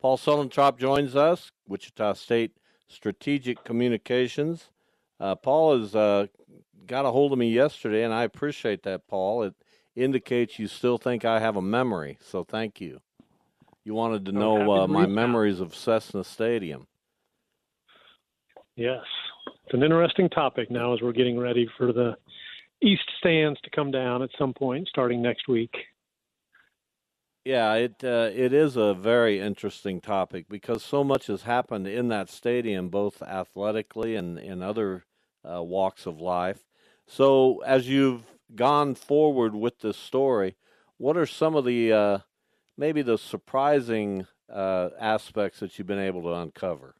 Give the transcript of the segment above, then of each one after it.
Paul Suellentrop joins us, Wichita State Strategic Communications. Uh, Paul has uh, got a hold of me yesterday, and I appreciate that, Paul. It indicates you still think I have a memory, so thank you. You wanted to know uh, my memories of Cessna Stadium. Yes, it's an interesting topic now as we're getting ready for the East stands to come down at some point starting next week. Yeah, it uh, it is a very interesting topic because so much has happened in that stadium, both athletically and in other uh, walks of life. So, as you've gone forward with this story, what are some of the uh, maybe the surprising uh, aspects that you've been able to uncover?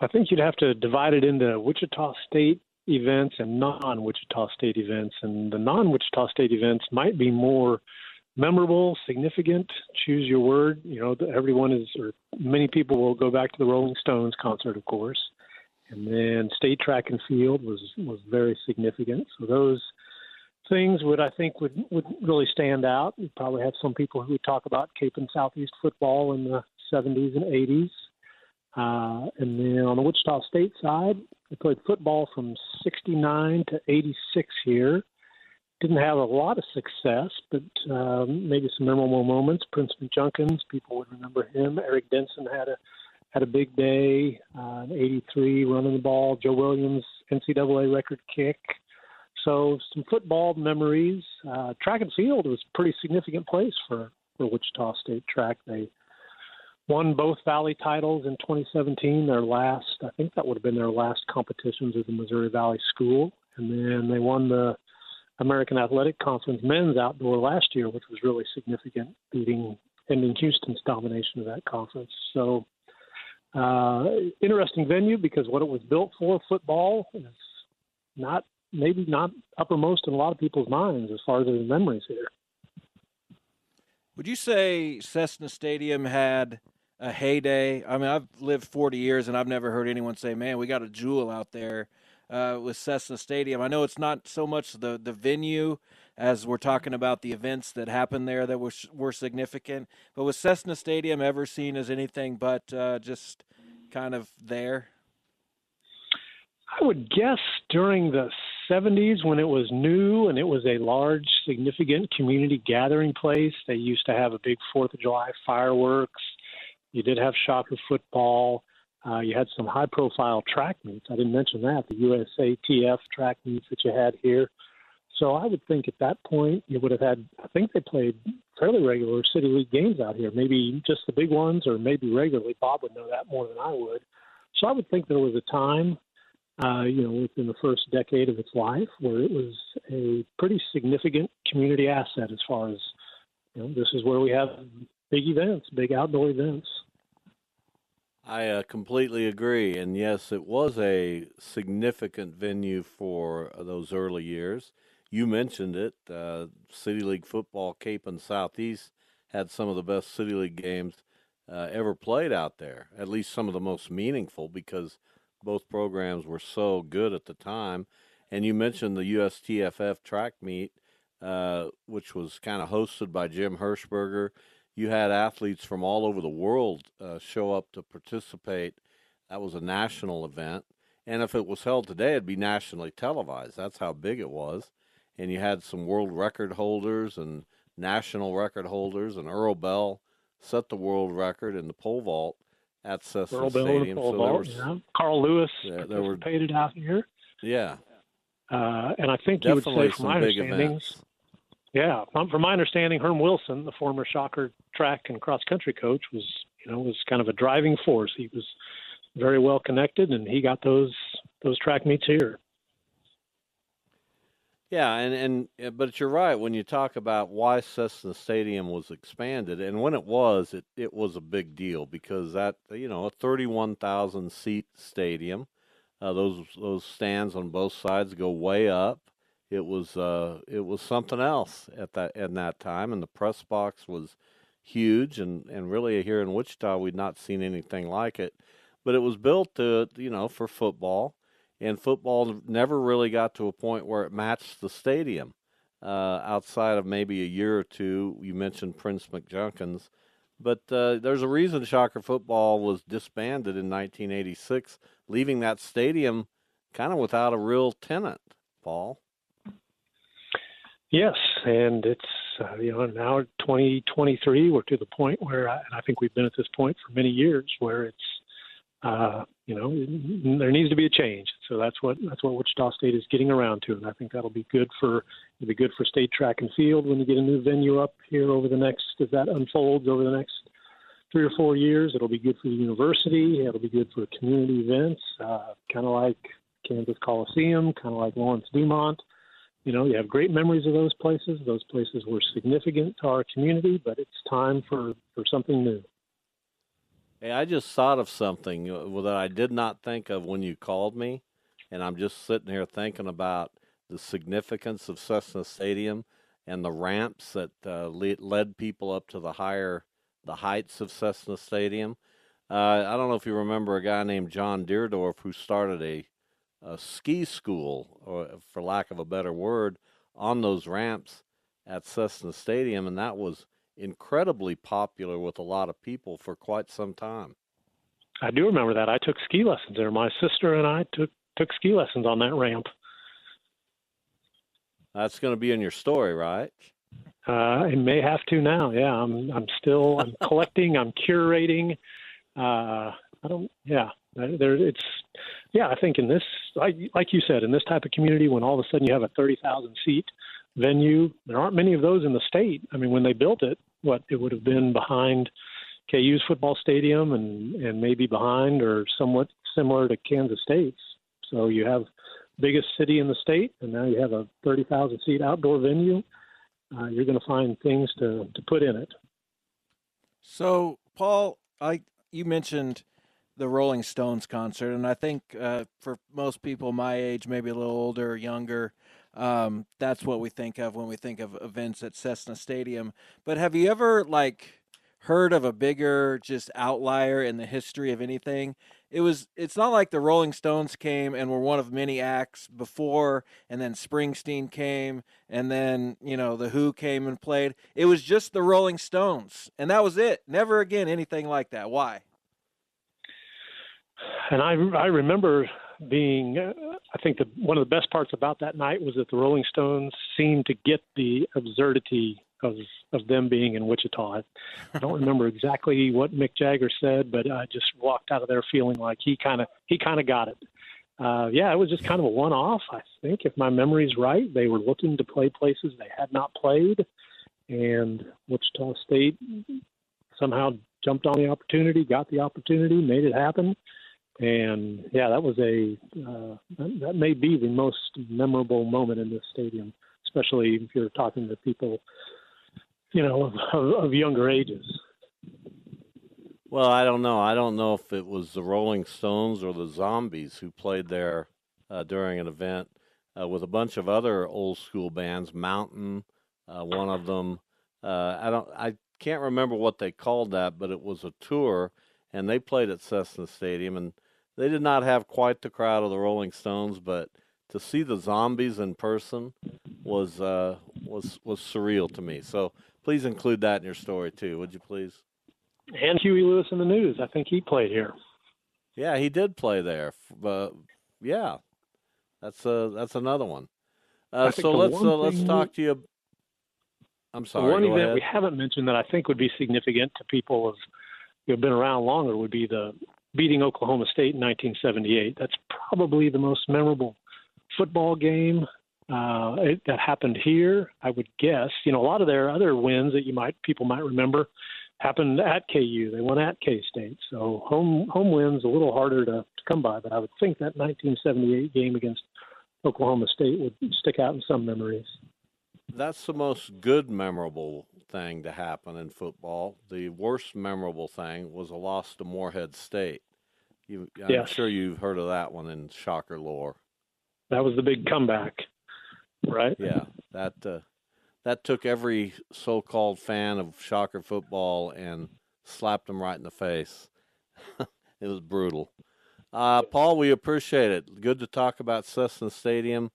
I think you'd have to divide it into Wichita State events and non Wichita State events, and the non Wichita State events might be more memorable, significant, choose your word. You know, everyone is, or many people will go back to the Rolling Stones concert, of course. And then state track and field was was very significant. So those things would I think would would really stand out. You probably have some people who would talk about Cape and Southeast football in the 70s and 80s. Uh, and then on the Wichita State side, they played football from 69 to 86 here didn't have a lot of success, but um, maybe some memorable moments. Prince McJunkins, people would remember him. Eric Denson had a had a big day uh, '83 running the ball. Joe Williams NCAA record kick. So some football memories. Uh, track and field was a pretty significant place for for Wichita State track. They won both Valley titles in 2017. Their last, I think that would have been their last competitions as a Missouri Valley school, and then they won the American Athletic Conference men's outdoor last year, which was really significant, beating ending Houston's domination of that conference. So, uh, interesting venue because what it was built for, football, is not maybe not uppermost in a lot of people's minds as far as their memories here. Would you say Cessna Stadium had a heyday? I mean, I've lived 40 years and I've never heard anyone say, "Man, we got a jewel out there." Uh, with Cessna Stadium. I know it's not so much the the venue as we're talking about the events that happened there that were were significant, but was Cessna Stadium ever seen as anything but uh, just kind of there? I would guess during the 70s when it was new and it was a large, significant community gathering place. They used to have a big Fourth of July fireworks. You did have Shocker football. Uh, you had some high profile track meets. I didn't mention that, the USATF track meets that you had here. So I would think at that point you would have had, I think they played fairly regular City League games out here, maybe just the big ones or maybe regularly. Bob would know that more than I would. So I would think there was a time, uh, you know, within the first decade of its life where it was a pretty significant community asset as far as, you know, this is where we have big events, big outdoor events. I uh, completely agree. And yes, it was a significant venue for uh, those early years. You mentioned it. Uh, City League football, Cape and Southeast had some of the best City League games uh, ever played out there, at least some of the most meaningful because both programs were so good at the time. And you mentioned the USTFF track meet, uh, which was kind of hosted by Jim Hershberger you had athletes from all over the world uh, show up to participate. That was a national event. And if it was held today, it'd be nationally televised. That's how big it was. And you had some world record holders and national record holders, and Earl Bell set the world record in the pole vault at Cessna Earl Stadium. Bell so vault, was, yeah. Carl Lewis yeah, participated were, out here. Yeah. Uh, and I think you Definitely would say, from my understanding, events. Yeah, from my understanding, Herm Wilson, the former Shocker track and cross country coach, was you know was kind of a driving force. He was very well connected, and he got those those track meets here. Yeah, and and but you're right when you talk about why Cessna Stadium was expanded, and when it was, it it was a big deal because that you know a 31,000 seat stadium, uh, those those stands on both sides go way up it was uh, it was something else at that in that time, and the press box was huge, and and really here in Wichita we'd not seen anything like it. But it was built to you know for football, and football never really got to a point where it matched the stadium. Uh, outside of maybe a year or two, you mentioned Prince McJunkins. But uh, there's a reason Shocker football was disbanded in 1986, leaving that stadium kind of without a real tenant. Paul. Yes, and it's uh, you know now 2023 we're to the point where I, and I think we've been at this point for many years where it's uh, you know there needs to be a change. So that's what that's what Wichita State is getting around to, and I think that'll be good for it'll be good for state track and field when you get a new venue up here over the next as that unfolds over the next three or four years. It'll be good for the university. It'll be good for community events, uh, kind of like Kansas Coliseum, kind of like Lawrence Dumont you know, you have great memories of those places. Those places were significant to our community, but it's time for, for something new. Hey, I just thought of something uh, that I did not think of when you called me, and I'm just sitting here thinking about the significance of Cessna Stadium and the ramps that uh, led people up to the higher, the heights of Cessna Stadium. Uh, I don't know if you remember a guy named John Deerdorf who started a a ski school, or for lack of a better word, on those ramps at Cessna Stadium, and that was incredibly popular with a lot of people for quite some time. I do remember that. I took ski lessons there. My sister and I took took ski lessons on that ramp. That's going to be in your story, right? Uh, I may have to now. Yeah, I'm I'm still I'm collecting. I'm curating. Uh, I don't. Yeah, there. It's yeah, I think in this, like, like you said, in this type of community, when all of a sudden you have a 30,000 seat venue, there aren't many of those in the state. I mean, when they built it, what it would have been behind KU's football stadium and, and maybe behind or somewhat similar to Kansas State's. So you have biggest city in the state, and now you have a 30,000 seat outdoor venue. Uh, you're going to find things to, to put in it. So, Paul, I you mentioned the Rolling Stones concert, and I think uh, for most people my age, maybe a little older or younger, um, that's what we think of when we think of events at Cessna Stadium. But have you ever like heard of a bigger just outlier in the history of anything? It was. It's not like the Rolling Stones came and were one of many acts before, and then Springsteen came, and then you know the Who came and played. It was just the Rolling Stones, and that was it. Never again anything like that. Why? And I I remember being uh, I think the one of the best parts about that night was that the Rolling Stones seemed to get the absurdity of of them being in Wichita. I, I don't remember exactly what Mick Jagger said, but I just walked out of there feeling like he kind of he kind of got it. Uh, yeah, it was just kind of a one-off. I think, if my memory's right, they were looking to play places they had not played, and Wichita State somehow jumped on the opportunity, got the opportunity, made it happen and yeah, that was a uh, that may be the most memorable moment in this stadium, especially if you're talking to people, you know, of, of, of younger ages. Well, I don't know. I don't know if it was the Rolling Stones or the Zombies who played there uh, during an event uh, with a bunch of other old school bands. Mountain, uh, one of them. Uh, I don't. I can't remember what they called that, but it was a tour, and they played at Cessna Stadium and they did not have quite the crowd of the Rolling Stones, but to see the zombies in person was uh, was was surreal to me. So please include that in your story too, would you please? And Huey Lewis and the News. I think he played here. Yeah, he did play there. But yeah, that's uh that's another one. Uh, so let's uh, let's talk to you. I'm sorry. One event ahead. we haven't mentioned that I think would be significant to people who have been around longer would be the beating Oklahoma State in 1978. That's probably the most memorable football game uh, it, that happened here. I would guess. You know, a lot of their other wins that you might people might remember happened at KU. They won at K State, so home home wins a little harder to, to come by. But I would think that 1978 game against Oklahoma State would stick out in some memories. That's the most good memorable thing to happen in football. The worst memorable thing was a loss to Moorhead State. You, I'm yes. sure you've heard of that one in Shocker lore. That was the big comeback, right? Yeah, that uh, that took every so-called fan of Shocker football and slapped them right in the face. it was brutal. Uh, Paul, we appreciate it. Good to talk about Cessna Stadium,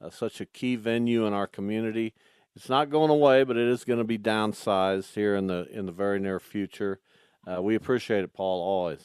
uh, such a key venue in our community it's not going away, but it is going to be downsized here in the in the very near future. Uh, we appreciate it, Paul, always.